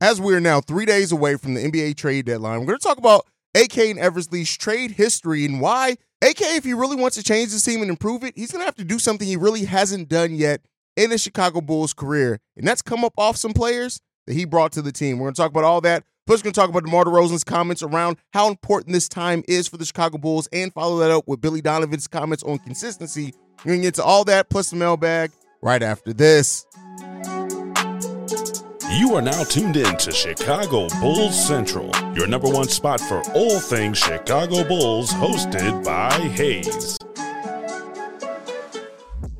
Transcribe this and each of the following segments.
as we are now three days away from the NBA trade deadline, we're going to talk about AK and Eversley's trade history and why AK, if he really wants to change his team and improve it, he's going to have to do something he really hasn't done yet in the Chicago Bulls career. And that's come up off some players that he brought to the team. We're going to talk about all that. Plus, we're going to talk about DeMar DeRozan's comments around how important this time is for the Chicago Bulls and follow that up with Billy Donovan's comments on consistency. We're going to get to all that plus the mailbag right after this. You are now tuned in to Chicago Bulls Central, your number one spot for all things Chicago Bulls, hosted by Haize.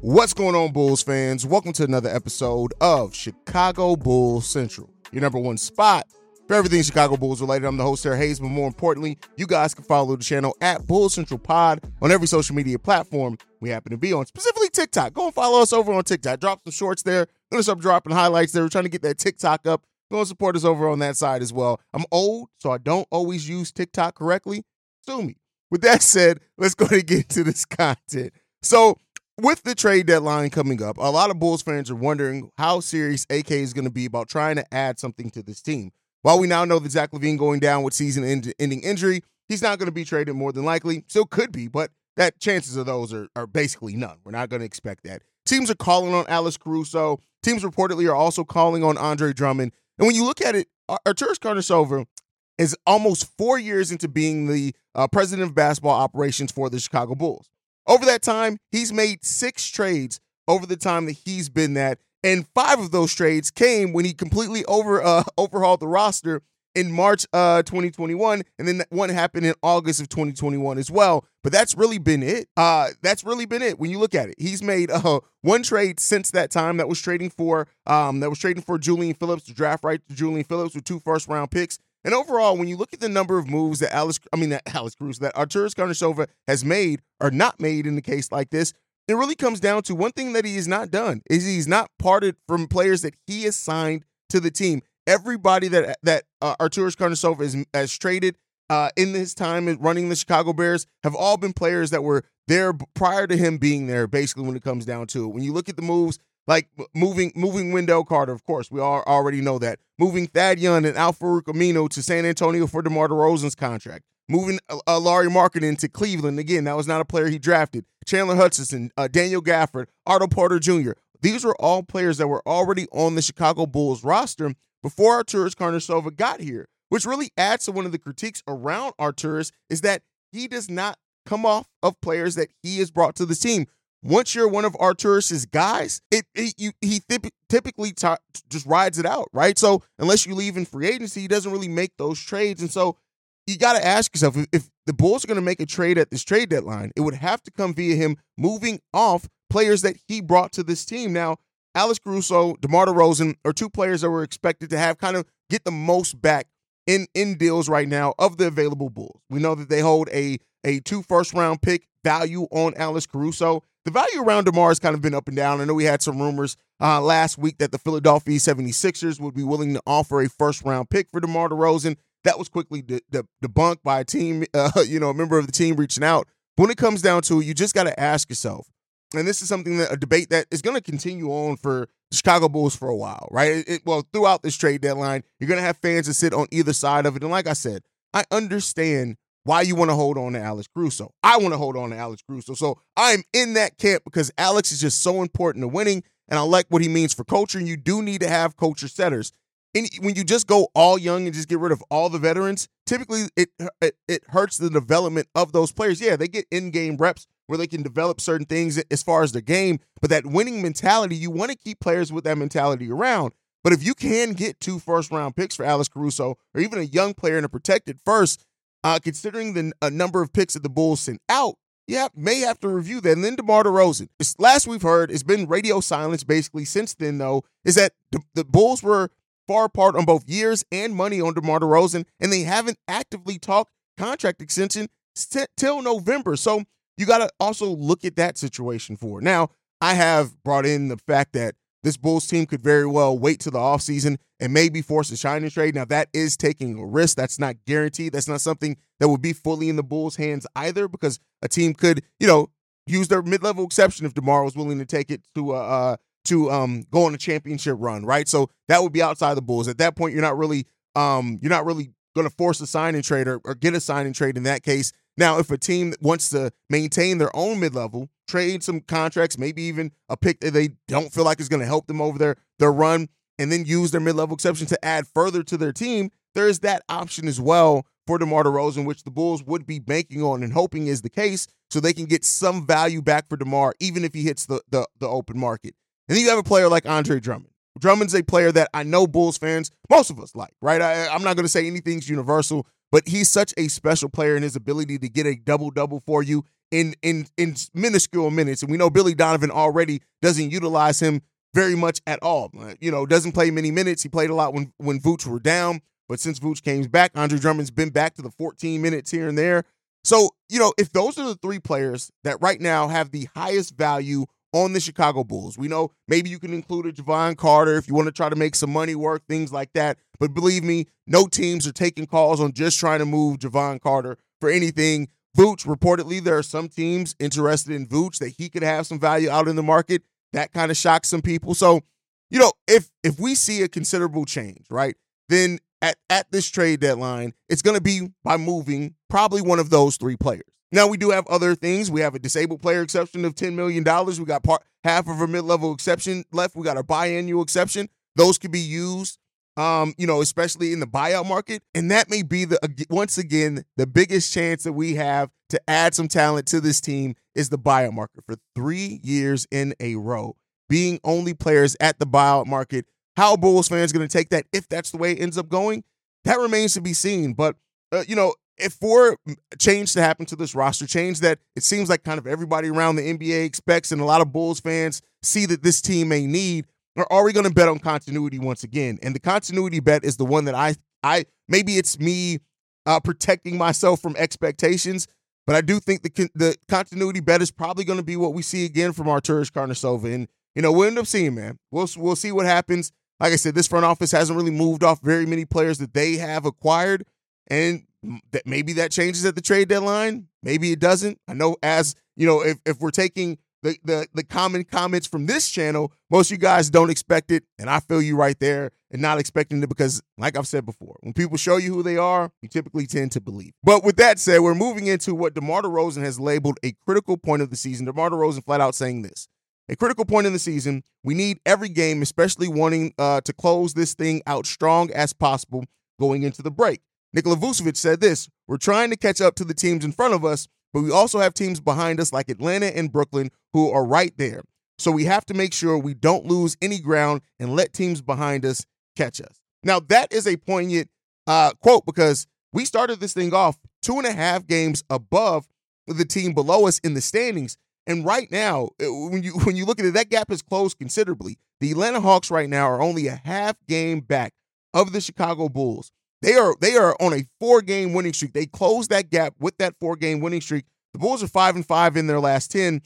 What's going on, Bulls fans? Welcome to another episode of Chicago Bulls Central, your number one spot for everything Chicago Bulls related. I'm the host, Sarah Hayes, but more importantly, you guys can follow the channel at Bulls Central Pod on every social media platform we happen to be on, specifically TikTok. Go and follow us over on TikTok. Drop some shorts there. Gonna start dropping highlights there. We're trying to get that TikTok up. Go and support us over on that side as well. I'm old, so I don't always use TikTok correctly. Sue me. With that said, let's go and get into this content. So with the trade deadline coming up, a lot of Bulls fans are wondering how serious AK is going to be about trying to add something to this team. While we now know that Zach LaVine going down with season ending injury, he's not going to be traded more than likely. Still could be, but that chances of those are, are basically none. We're not going to expect that. Teams are calling on Alex Caruso. Teams reportedly are also calling on Andre Drummond. And when you look at it, Arturas Karnisovas is almost four years into being the uh, president of basketball operations for the Chicago Bulls. Over that time, he's made six trades over the time that he's been that, and five of those trades came when he completely over uh, overhauled the roster in March uh, 2021, and then that one happened in August of 2021 as well. But that's really been it. Uh, that's really been it. When you look at it, he's made uh, one trade since that time that was trading for um, that was trading for Julian Phillips, to draft right to Julian Phillips with two first round picks. And overall, when you look at the number of moves that Alice, I mean that Alice Cruz, that Arturas Karnisovas has made or not made in a case like this, it really comes down to one thing that he has not done is he's not parted from players that he has signed to the team. Everybody that that uh, Arturas Karnisovas has, has traded uh, in his time running the Chicago Bears have all been players that were there prior to him being there. Basically, when it comes down to it, when you look at the moves like moving moving Wendell Carter, of course, we all already know that. Moving Thad Young and Al-Farouq Aminu to San Antonio for DeMar DeRozan's contract. Moving uh, Lauri Markkanen to Cleveland. Again, that was not a player he drafted. Chandler Hutchison, uh, Daniel Gafford, Otto Porter Jr. These were all players that were already on the Chicago Bulls roster before Arturas Karnisovas got here, which really adds to one of the critiques around Arturas is that he does not come off of players that he has brought to the team once you're one of Arturas's guys, it, it you, he typically t- just rides it out, right? So unless you leave in free agency, he doesn't really make those trades, and so you got to ask yourself if, if the Bulls are going to make a trade at this trade deadline, it would have to come via him moving off players that he brought to this team. Now, Alex Caruso, DeMar DeRozan are two players that were expected to have kind of get the most back in in deals right now of the available Bulls. We know that they hold a a two first round pick value on Alex Caruso. The value around DeMar has kind of been up and down. I know we had some rumors uh, last week that the Philadelphia 76ers would be willing to offer a first round pick for DeMar DeRozan. That was quickly de- de- debunked by a team, uh, you know, a member of the team reaching out. But when it comes down to it, you just got to ask yourself, and this is something that a debate that is going to continue on for Chicago Bulls for a while, right? It, it, well, throughout this trade deadline, you're going to have fans that sit on either side of it. And like I said, I understand why you want to hold on to Alex Caruso. I want to hold on to Alex Caruso. So I'm in that camp because Alex is just so important to winning, and I like what he means for culture. And you do need to have culture setters. And when you just go all young and just get rid of all the veterans, typically it it, it hurts the development of those players. Yeah, they get in-game reps where they can develop certain things as far as the game, but that winning mentality, you want to keep players with that mentality around. But if you can get two first round picks for Alex Caruso or even a young player in a protected first, uh, considering the number of picks that the Bulls sent out, yeah, may have to review that. And then DeMar DeRozan. This last we've heard, it's been radio silence basically since then, though, is that the, the Bulls were far apart on both years and money on DeMar DeRozan, and they haven't actively talked contract extension t- till November. So you got to also look at that situation for. Now, I have brought in the fact that this Bulls team could very well wait to the offseason and maybe force a sign-and-trade. Now, that is taking a risk. That's not guaranteed. That's not something that would be fully in the Bulls' hands either because a team could, you know, use their mid level exception if DeMar was willing to take it to uh, to um go on a championship run, right? So that would be outside the Bulls. At that point, you're not really um you're not really going to force a sign-and-trade or, or get a sign-and-trade in that case. Now, if a team wants to maintain their own mid level, trade some contracts, maybe even a pick that they don't feel like is going to help them over their their run, and then use their mid level exception to add further to their team, there is that option as well for DeMar DeRozan, which the Bulls would be banking on and hoping is the case, so they can get some value back for DeMar, even if he hits the the, the open market. And then you have a player like Andre Drummond. Drummond's a player that I know Bulls fans, most of us like, right? I, I'm not going to say anything's universal, but he's such a special player in his ability to get a double double for you in in in minuscule minutes. And we know Billy Donovan already doesn't utilize him very much at all. Uh, you know, doesn't play many minutes. He played a lot when when Vooch were down, but since Vooch came back, Andre Drummond's been back to the 14 minutes here and there. So, you know, if those are the three players that right now have the highest value on the Chicago Bulls. We know maybe you can include a Jevon Carter if you want to try to make some money work, things like that. But believe me, no teams are taking calls on just trying to move Jevon Carter for anything. Vooch, reportedly, there are some teams interested in Vooch that he could have some value out in the market. That kind of shocks some people. So, you know, if if we see a considerable change, right, then at, at this trade deadline, it's going to be by moving probably one of those three players. Now we do have other things. We have a disabled player exception of $10 million. We got part half of a mid-level exception left. We got a biannual exception. Those could be used um, you know, especially in the buyout market. And that may be the once again the biggest chance that we have to add some talent to this team is the buyout market for three years in a row, being only players at the buyout market. How Bulls fans going to take that if that's the way it ends up going? That remains to be seen. But uh, you know, if for change to happen to this roster, change that it seems like kind of everybody around the NBA expects and a lot of Bulls fans see that this team may need, or are we going to bet on continuity once again? And the continuity bet is the one that I I maybe it's me uh, protecting myself from expectations, but I do think the the continuity bet is probably going to be what we see again from Arturas Karnisovas, and you know we'll end up seeing man. We'll we'll see what happens. Like I said, this front office hasn't really moved off very many players that they have acquired, and that maybe that changes at the trade deadline. Maybe it doesn't. I know as you know, if if we're taking the the the common comments from this channel, most of you guys don't expect it, and I feel you right there and not expecting it because, like I've said before, when people show you who they are, you typically tend to believe. But with that said, we're moving into what DeMar DeRozan has labeled a critical point of the season. DeMar DeRozan flat out saying this. A critical point in the season. We need every game, especially wanting uh, to close this thing out strong as possible going into the break. Nikola Vucevic said this We're trying to catch up to the teams in front of us, but we also have teams behind us like Atlanta and Brooklyn who are right there. So we have to make sure we don't lose any ground and let teams behind us catch us. Now, that is a poignant uh, quote because we started this thing off two and a half games above the team below us in the standings. And right now, uh, when you when you look at it, that gap has closed considerably. The Atlanta Hawks right now are only a half game back of the Chicago Bulls. They are they are on a four game winning streak. They closed that gap with that four game winning streak. The Bulls are five and five in their last ten,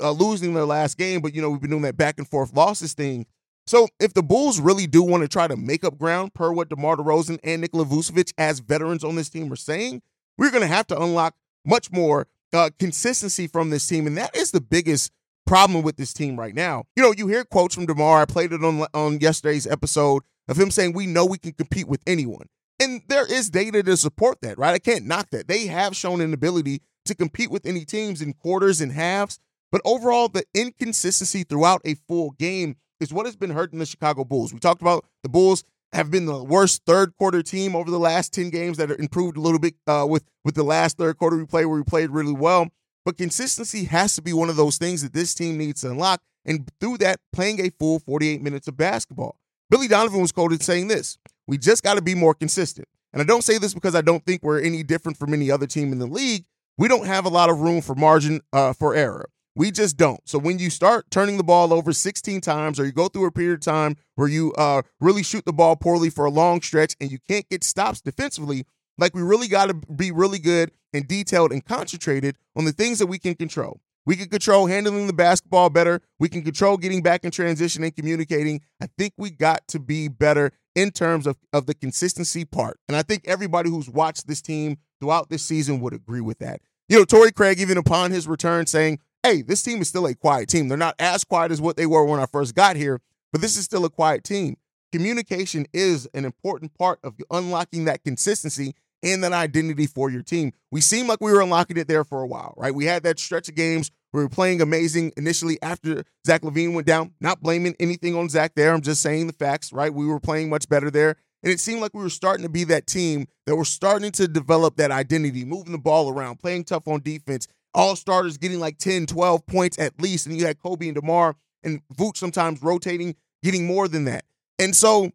uh, losing their last game. But you know we've been doing that back and forth losses thing. So if the Bulls really do want to try to make up ground, per what DeMar DeRozan and Nikola Vucevic as veterans on this team are saying, we're going to have to unlock much more uh, consistency from this team, and that is the biggest problem with this team right now. You know, you hear quotes from DeMar. I played it on on yesterday's episode of him saying we know we can compete with anyone. And there is data to support that, right? I can't knock that. They have shown an ability to compete with any teams in quarters and halves. But overall, the inconsistency throughout a full game is what has been hurting the Chicago Bulls. We talked about the Bulls have been the worst third quarter team over the last 10 games that improved a little bit uh, with, with the last third quarter we played where we played really well. But consistency has to be one of those things that this team needs to unlock. And through that, playing a full 48 minutes of basketball. Billy Donovan was quoted saying this We just got to be more consistent. And I don't say this because I don't think we're any different from any other team in the league. We don't have a lot of room for margin uh, for error. We just don't. So when you start turning the ball over 16 times, or you go through a period of time where you uh, really shoot the ball poorly for a long stretch and you can't get stops defensively, like we really got to be really good and detailed and concentrated on the things that we can control. We can control handling the basketball better. We can control getting back in transition and communicating. I think we got to be better in terms of, of the consistency part. And I think everybody who's watched this team throughout this season would agree with that. You know, Torrey Craig, even upon his return, saying hey, this team is still a quiet team. They're not as quiet as what they were when I first got here, but this is still a quiet team. Communication is an important part of unlocking that consistency and that identity for your team. We seem like we were unlocking it there for a while, right? We had that stretch of games we were playing amazing initially after Zach LaVine went down. Not blaming anything on Zach there. I'm just saying the facts, right? We were playing much better there. And it seemed like we were starting to be that team that were starting to develop that identity, moving the ball around, playing tough on defense, all starters getting like 10, 12 points at least. And you had Coby and DeMar and Vooch sometimes rotating, getting more than that. And so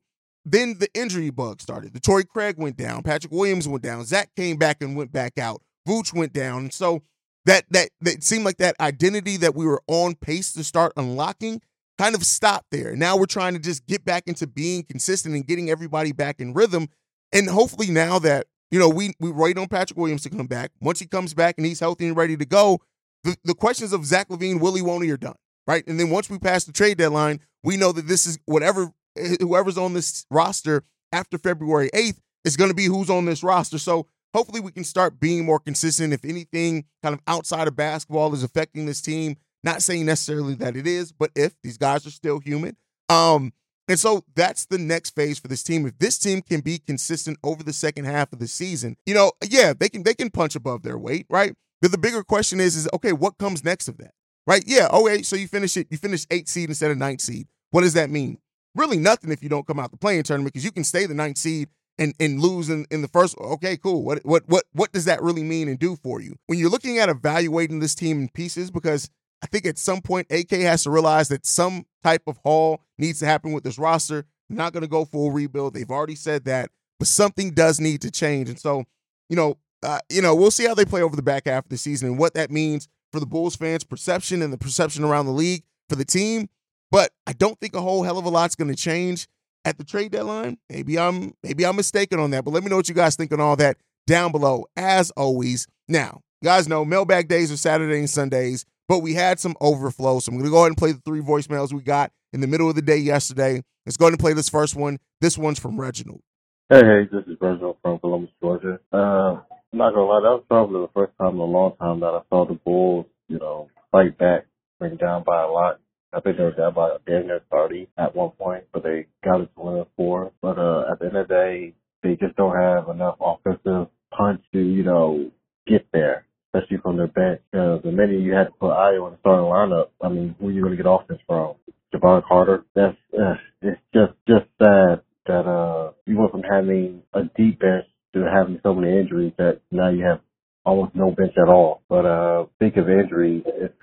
then the injury bug started. The Torrey Craig went down. Patrick Williams went down. Zach came back and went back out. Vooch went down. So that that that seemed like that identity that we were on pace to start unlocking kind of stopped there. Now we're trying to just get back into being consistent and getting everybody back in rhythm. And hopefully now that, you know, we we wait on Patrick Williams to come back. Once he comes back and he's healthy and ready to go, the, the questions of Zach LaVine, Willie Woney are done. Right. And then once we pass the trade deadline, we know that this is whatever whoever's on this roster after February 8th is going to be who's on this roster. So hopefully we can start being more consistent. If anything kind of outside of basketball is affecting this team, not saying necessarily that it is, but if these guys are still human. Um, and so that's the next phase for this team. If this team can be consistent over the second half of the season, you know, yeah, they can they can punch above their weight, right? But the bigger question is, is okay, what comes next of that? Right? Yeah, okay, so you finish it, you finish eight seed instead of ninth seed. What does that mean? Really nothing if you don't come out the play-in tournament because you can stay the ninth seed and and lose in, in the first okay cool what what what what does that really mean and do for you when you're looking at evaluating this team in pieces because I think at some point AK has to realize that some type of haul needs to happen with this roster. Not going to go full rebuild. They've already said that, but something does need to change. And so, you know, uh, you know, we'll see how they play over the back half of the season and what that means for the Bulls fans' perception and the perception around the league for the team. But I don't think a whole hell of a lot's going to change at the trade deadline. Maybe I'm maybe I'm mistaken on that, but let me know what you guys think on all that down below. As always, now you guys know mailbag days are Saturday and Sundays, but we had some overflow, so I'm gonna go ahead and play the three voicemails we got in the middle of the day yesterday. Let's go ahead and play this first one. This one's from Reginald. Hey, hey, this is Reginald from Columbus, Georgia. Uh, I'm not gonna lie, that was probably the first time in a long time that I saw the Bulls, you know, fight back, bring down by a lot. I think they were down by damn near 30 at one point, but they got it to win four. But uh, at the end of the day, they just don't have enough offensive punch to, you know, get there, especially from their bench. Because the minute you had to put Ayo in the starting lineup, I mean, who are you going to get offense from? Jevon Carter? That's, uh, it's just, just sad that, uh, you went from having a deep bench to having so many injuries that now you have almost no bench at all. But uh, think of injuries,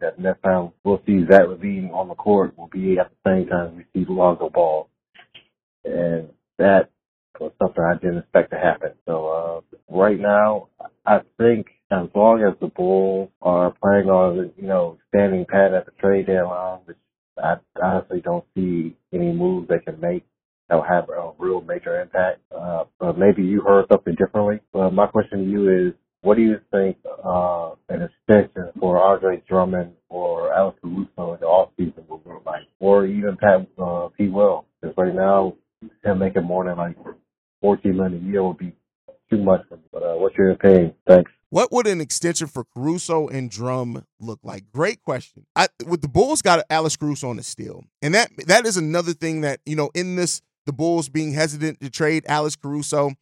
that next time we'll see Zach LaVine on the court will be at the same time we see Lonzo Ball. And that was something I didn't expect to happen. So uh, right now, I think as long as the Bulls are playing on, you know, standing pat at the trade deadline, which I honestly don't see any moves they can make that will have a real major impact. Uh, but maybe you heard something differently. But my question to you is, what do you think uh, an extension for Andre Drummond or Alex Caruso in the offseason will look like? Or even Pat uh, P. Will? Because right now, him making more than like 14 million a year would be too much. But uh, what's your opinion? Thanks. What would an extension for Caruso and Drum look like? Great question. I, with the Bulls got Alex Caruso on the steal, and that that is another thing that you know in this the Bulls being hesitant to trade Alex Caruso,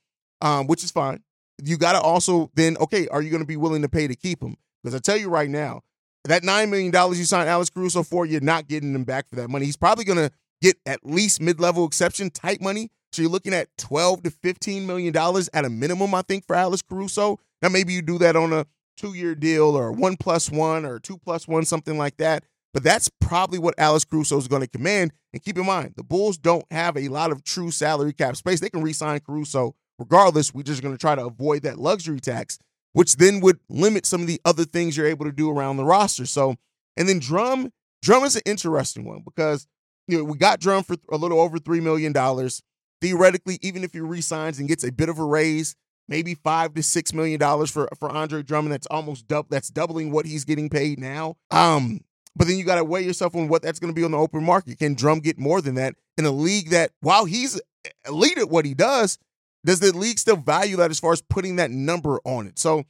um, which is fine. You got to also then okay, are you going to be willing to pay to keep him? Because I tell you right now, that nine million dollars you signed Alex Caruso for, you're not getting him back for that money. He's probably going to get at least mid-level exception type money. So you're looking at 12 to 15 million dollars at a minimum, I think, for Alex Caruso. Now maybe you do that on a two-year deal or one plus one or two plus one, something like that. But that's probably what Alex Caruso is going to command. And keep in mind, the Bulls don't have a lot of true salary cap space. They can re-sign Caruso regardless. We're just going to try to avoid that luxury tax, which then would limit some of the other things you're able to do around the roster. So, and then Drum, Drum is an interesting one because you know we got Drum for a little over three million dollars. Theoretically, even if he resigns and gets a bit of a raise, maybe five to six million dollars for for Andre Drummond, that's almost double. That's doubling what he's getting paid now. Um, but then you got to weigh yourself on what that's going to be on the open market. Can Drum get more than that in a league that, while he's elite at what he does, does the league still value that as far as putting that number on it? So,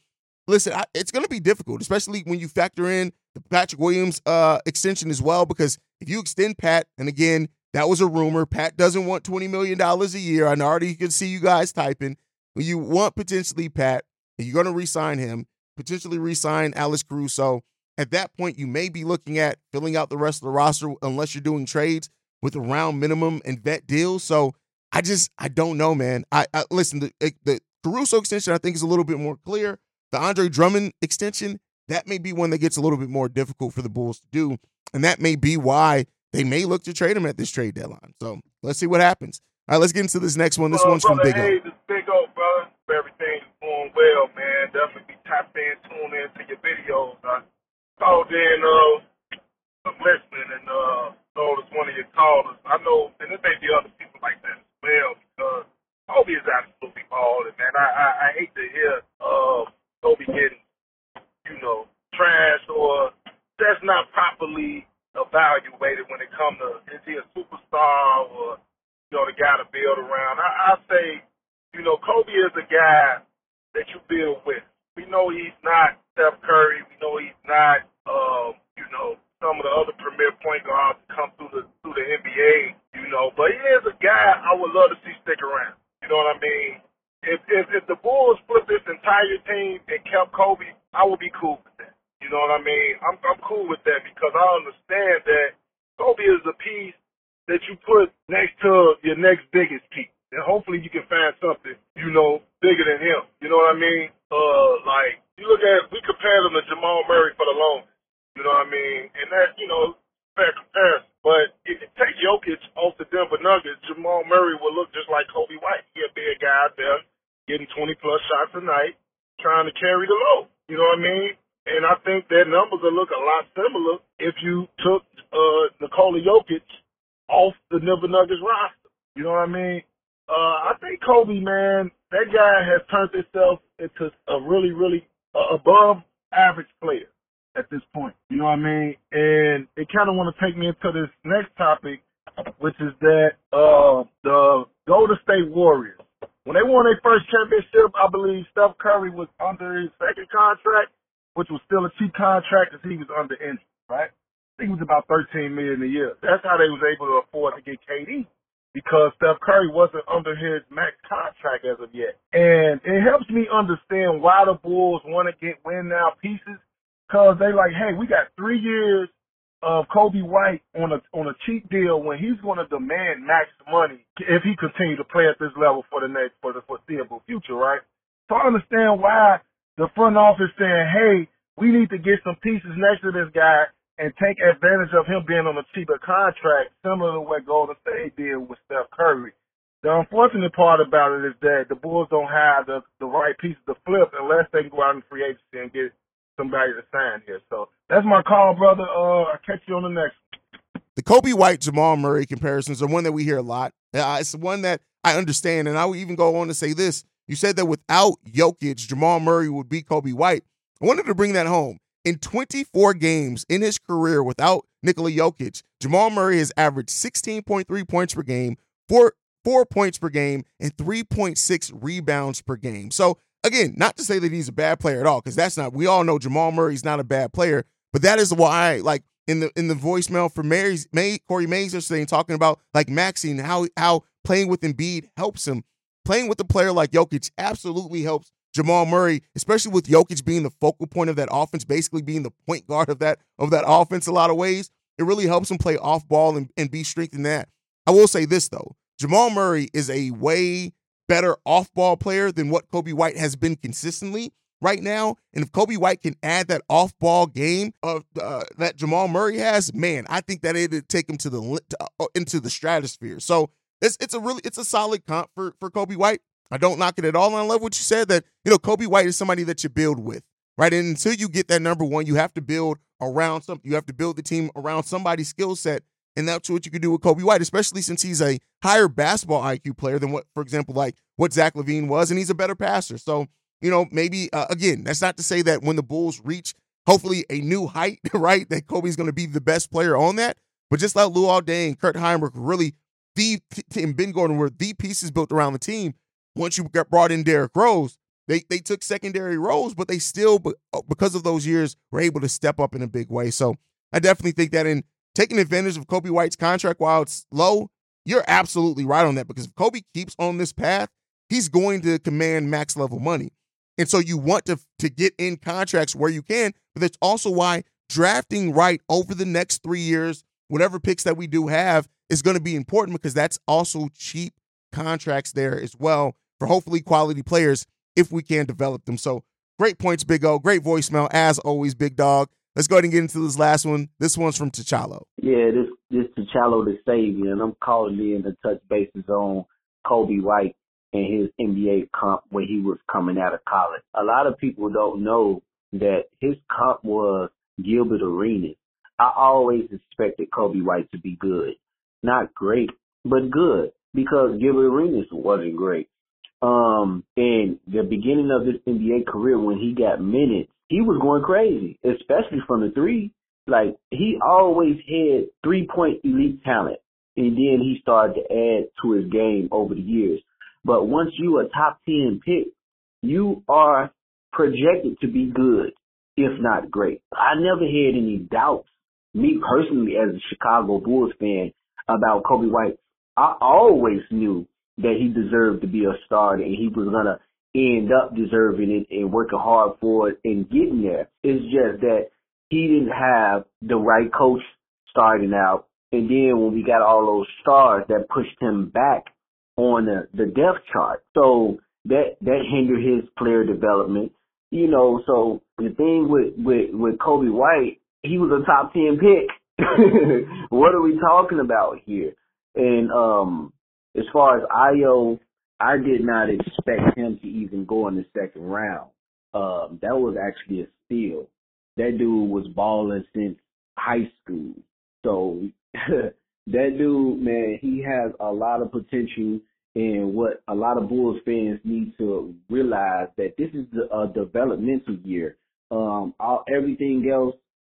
listen, I, it's going to be difficult, especially when you factor in the Patrick Williams uh, extension as well. Because if you extend Pat, and again, that was a rumor, Pat doesn't want $20 million a year. I already can see you guys typing. When you want potentially Pat, and you're going to re sign him, potentially re sign Alex Caruso at that point, you may be looking at filling out the rest of the roster unless you're doing trades with a round minimum and vet deals. So I just I don't know, man. I, I listen. The, the Caruso extension I think is a little bit more clear. The Andre Drummond extension that may be one that gets a little bit more difficult for the Bulls to do, and that may be why they may look to trade him at this trade deadline. So let's see what happens. All right, let's get into this next one. This uh, one's from Big O. this Big O, brother. Everything's going well, man. Definitely be tapped in, tune in to your videos. Uh, called in, uh, I'm listening and, uh, noticed one of your callers. I know, and there may be other people like that as well because Coby is absolutely balling, man. I, I, I hate to hear, uh, Coby getting, you know, trashed or that's not properly evaluated when it comes to is he a superstar or you know the guy to build around. I, I say, you know, Coby is a guy that you build with. We know he's not Steph Curry. We know he's not, um, you know, some of the other premier point guards come through the through the NBA. You know, but he is a guy I would love to see stick around. You know what I mean? If if, if the Bulls put this entire team and kept Coby, I would be cool with that. You know what I mean? I'm I'm cool with that because I understand that Coby is a piece that you put next to your next biggest piece. And hopefully you can find something, you know, bigger than him. You know what I mean? Uh like you look at we compared him to Jamal Murray for the longest. You know what I mean? And that, you know, fair comparison. But if you take Jokic off the Denver Nuggets, Jamal Murray will look just like Coby White. He a big guy out there getting 20 plus shots a night, trying to carry the load. You know what I mean? And I think their numbers will look a lot similar if you took uh Nikola Jokic off the Denver Nuggets roster. You know what I mean? Uh, I think Coby, man, that guy has turned himself into a really, really above average player at this point. You know what I mean? And it kind of want to take me into this next topic, which is that uh, the Golden State Warriors. When they won their first championship, I believe Steph Curry was under his second contract, which was still a cheap contract as he was under injury, right? I think it was about 13 million a year. That's how they was able to afford to get KD because Steph Curry wasn't under his max contract as of yet. And it helps me understand why the Bulls want to get win now pieces because they like, hey, we got three years of Coby White on a on a cheap deal when he's going to demand max money if he continue to play at this level for the next for the foreseeable future, right? So I understand why the front office saying, hey, we need to get some pieces next to this guy and take advantage of him being on a cheaper contract, similar to what Golden State did with Steph Curry. The unfortunate part about it is that the Bulls don't have the, the right pieces to flip unless they can go out in free agency and get somebody to sign here. So that's my call, brother. Uh, I'll catch you on the next. The Coby White Jamal Murray comparisons are one that we hear a lot. Uh, it's one that I understand, and I would even go on to say this. You said that without Jokic, Jamal Murray would be Coby White. I wanted to bring that home. In 24 games in his career without Nikola Jokic, Jamal Murray has averaged 16.3 points per game, 4, four points per game and 3.6 rebounds per game. So, again, not to say that he's a bad player at all, because that's not, we all know Jamal Murray's not a bad player, but that is why, like, in the in the voicemail for Mary's May Corey Mays saying talking about like Maxine how how playing with Embiid helps him. Playing with a player like Jokic absolutely helps Jamal Murray, especially with Jokic being the focal point of that offense, basically being the point guard of that of that offense a lot of ways. It really helps him play off ball and, and be strengthened that. I will say this though. Jamal Murray is a way better off ball player than what Coby White has been consistently right now. And if Coby White can add that off ball game of uh, that Jamal Murray has, man, I think that it'd take him to the uh, into the stratosphere. So it's it's a really it's a solid comp for for Coby White. I don't knock it at all. And I love what you said that you know Coby White is somebody that you build with, right? And until you get that number one, you have to build around something. You have to build the team around somebody's skill set and that's what you can do with Coby White, especially since he's a higher basketball IQ player than what, for example, like what Zach LaVine was, and he's a better passer. So, you know, maybe uh, again, that's not to say that when the Bulls reach hopefully a new height, right, that Coby's going to be the best player on that. But just like Luol Deng and Kirk Hinrich, really the and Ben Gordon were the pieces built around the team. Once you got brought in Derrick Rose, they they took secondary roles, but they still, uh, because of those years, were able to step up in a big way. So I definitely think that in taking advantage of Coby White's contract while it's low, you're absolutely right on that because if Coby keeps on this path, he's going to command max level money. And so you want to, to get in contracts where you can, but that's also why drafting right over the next three years, whatever picks that we do have, is going to be important because that's also cheap contracts there as well for hopefully quality players if we can develop them. So great points, Big O. Great voicemail, as always, Big Dog. Let's go ahead and get into this last one. This one's from T'Challa. Yeah, this this T'Challa the savior, and I'm calling in to touch bases on Coby White and his NBA comp when he was coming out of college. A lot of people don't know that his comp was Gilbert Arenas. I always expected Coby White to be good. Not great, but good because Gilbert Arenas wasn't great. Um, in the beginning of his NBA career when he got minutes, he was going crazy, especially from the three. Like he always had three point elite talent, and then he started to add to his game over the years. But once you a top ten pick, you are projected to be good, if not great. I never had any doubts, me personally as a Chicago Bulls fan, about Coby White. I always knew that he deserved to be a starter and he was gonna end up deserving it and working hard for it and getting there. It's just that he didn't have the right coach starting out. And then when we got all those stars that pushed him back on the, the depth chart. So that that hindered his player development. You know, so the thing with, with, with Coby White, he was a top ten pick. what are we talking about here? And um as far as Ayo I did not expect him to even go in the second round. Um, that was actually a steal. That dude was balling since high school. So that dude, man, he has a lot of potential. And what a lot of Bulls fans need to realize that this is a developmental year. Um, all, everything else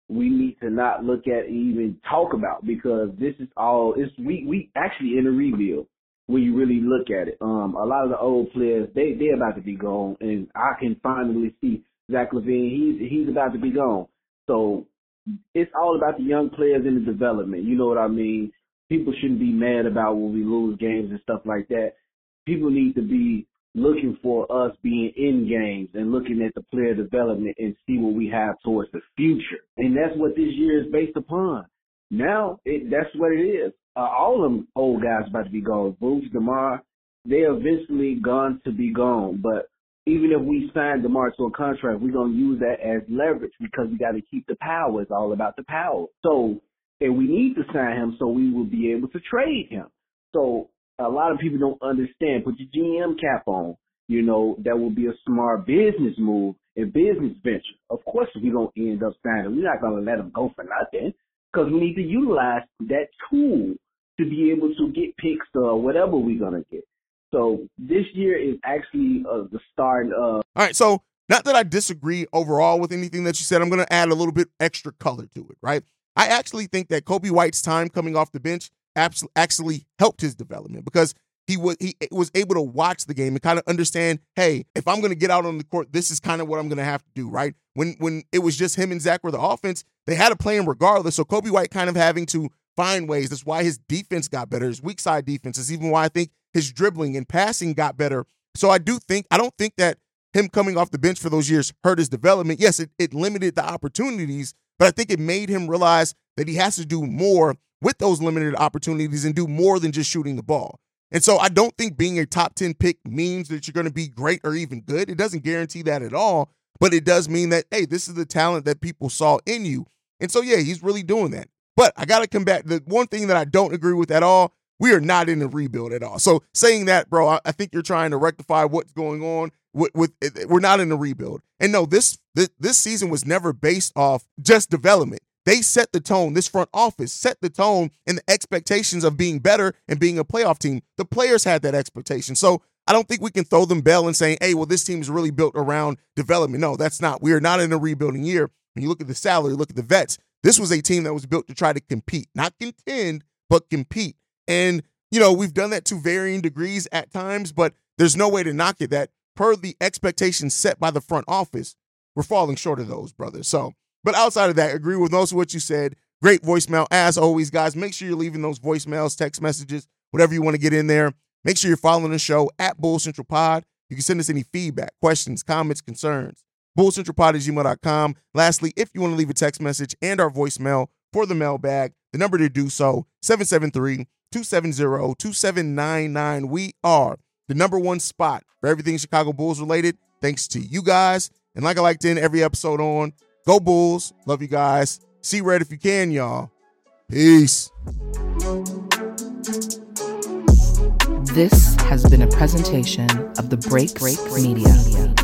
we need to not look at and even talk about because this is all. It's we we actually in a rebuild when you really look at it. Um, a lot of the old players, they they're about to be gone, and I can finally see Zach LaVine. He's he's about to be gone. So it's all about the young players in the development. You know what I mean? People shouldn't be mad about when we lose games and stuff like that. People need to be looking for us being in games and looking at the player development and see what we have towards the future. And that's what this year is based upon. Now, it, that's what it is uh, all them old guys about to be gone. Bruce, DeMar, they are eventually gone to be gone. But even if we sign DeMar to a contract, we're gonna use that as leverage because we got to keep the power. It's all about the power. So, and we need to sign him so we will be able to trade him. So a lot of people don't understand. Put your GM cap on. You know that will be a smart business move and business venture. Of course, we're gonna end up signing. We're not gonna let him go for nothing because we need to utilize that tool to be able to get picks or whatever we're gonna get. So this year is actually uh, the start of. All right, so not that I disagree overall with anything that you said, I'm gonna add a little bit extra color to it, right? I actually think that Coby White's time coming off the bench actually helped his development because he was he was able to watch the game and kind of understand, hey, if I'm going to get out on the court, this is kind of what I'm going to have to do, right? When when it was just him and Zach were the offense, they had to play him regardless. So Coby White kind of having to find ways. That's why his defense got better, his weak side defense. Is even why I think his dribbling and passing got better. So I do think I don't think that him coming off the bench for those years hurt his development. Yes, it, it limited the opportunities, but I think it made him realize that he has to do more with those limited opportunities and do more than just shooting the ball. And so I don't think being a top 10 pick means that you're going to be great or even good. It doesn't guarantee that at all, but it does mean that, hey, this is the talent that people saw in you. And so, yeah, he's really doing that. But I got to come back. The one thing that I don't agree with at all, we are not in a rebuild at all. So saying that, bro, I, I think you're trying to rectify what's going on with, with we're not in a rebuild. And no, this, this this season was never based off just development. They set the tone. This front office set the tone and the expectations of being better and being a playoff team. The players had that expectation. So I don't think we can throw them bell and saying, hey, well, this team is really built around development. No, that's not. We are not in a rebuilding year. When you look at the salary, look at the vets, this was a team that was built to try to compete, not contend, but compete. And, you know, we've done that to varying degrees at times, but there's no way to knock it that per the expectations set by the front office, we're falling short of those, brothers. So, but outside of that, agree with most of what you said. Great voicemail. As always, guys, make sure you're leaving those voicemails, text messages, whatever you want to get in there. Make sure you're following the show at Bull Central Pod. You can send us any feedback, questions, comments, concerns. BullCentralPod at gmail.com. Lastly, if you want to leave a text message and our voicemail for the mailbag, the number to do so, 773 270 2799. We are the number one spot for everything Chicago Bulls related, thanks to you guys. And like I like to end every episode on, go Bulls. Love you guys. See red if you can, y'all. Peace. This has been a presentation of the Break Break Media.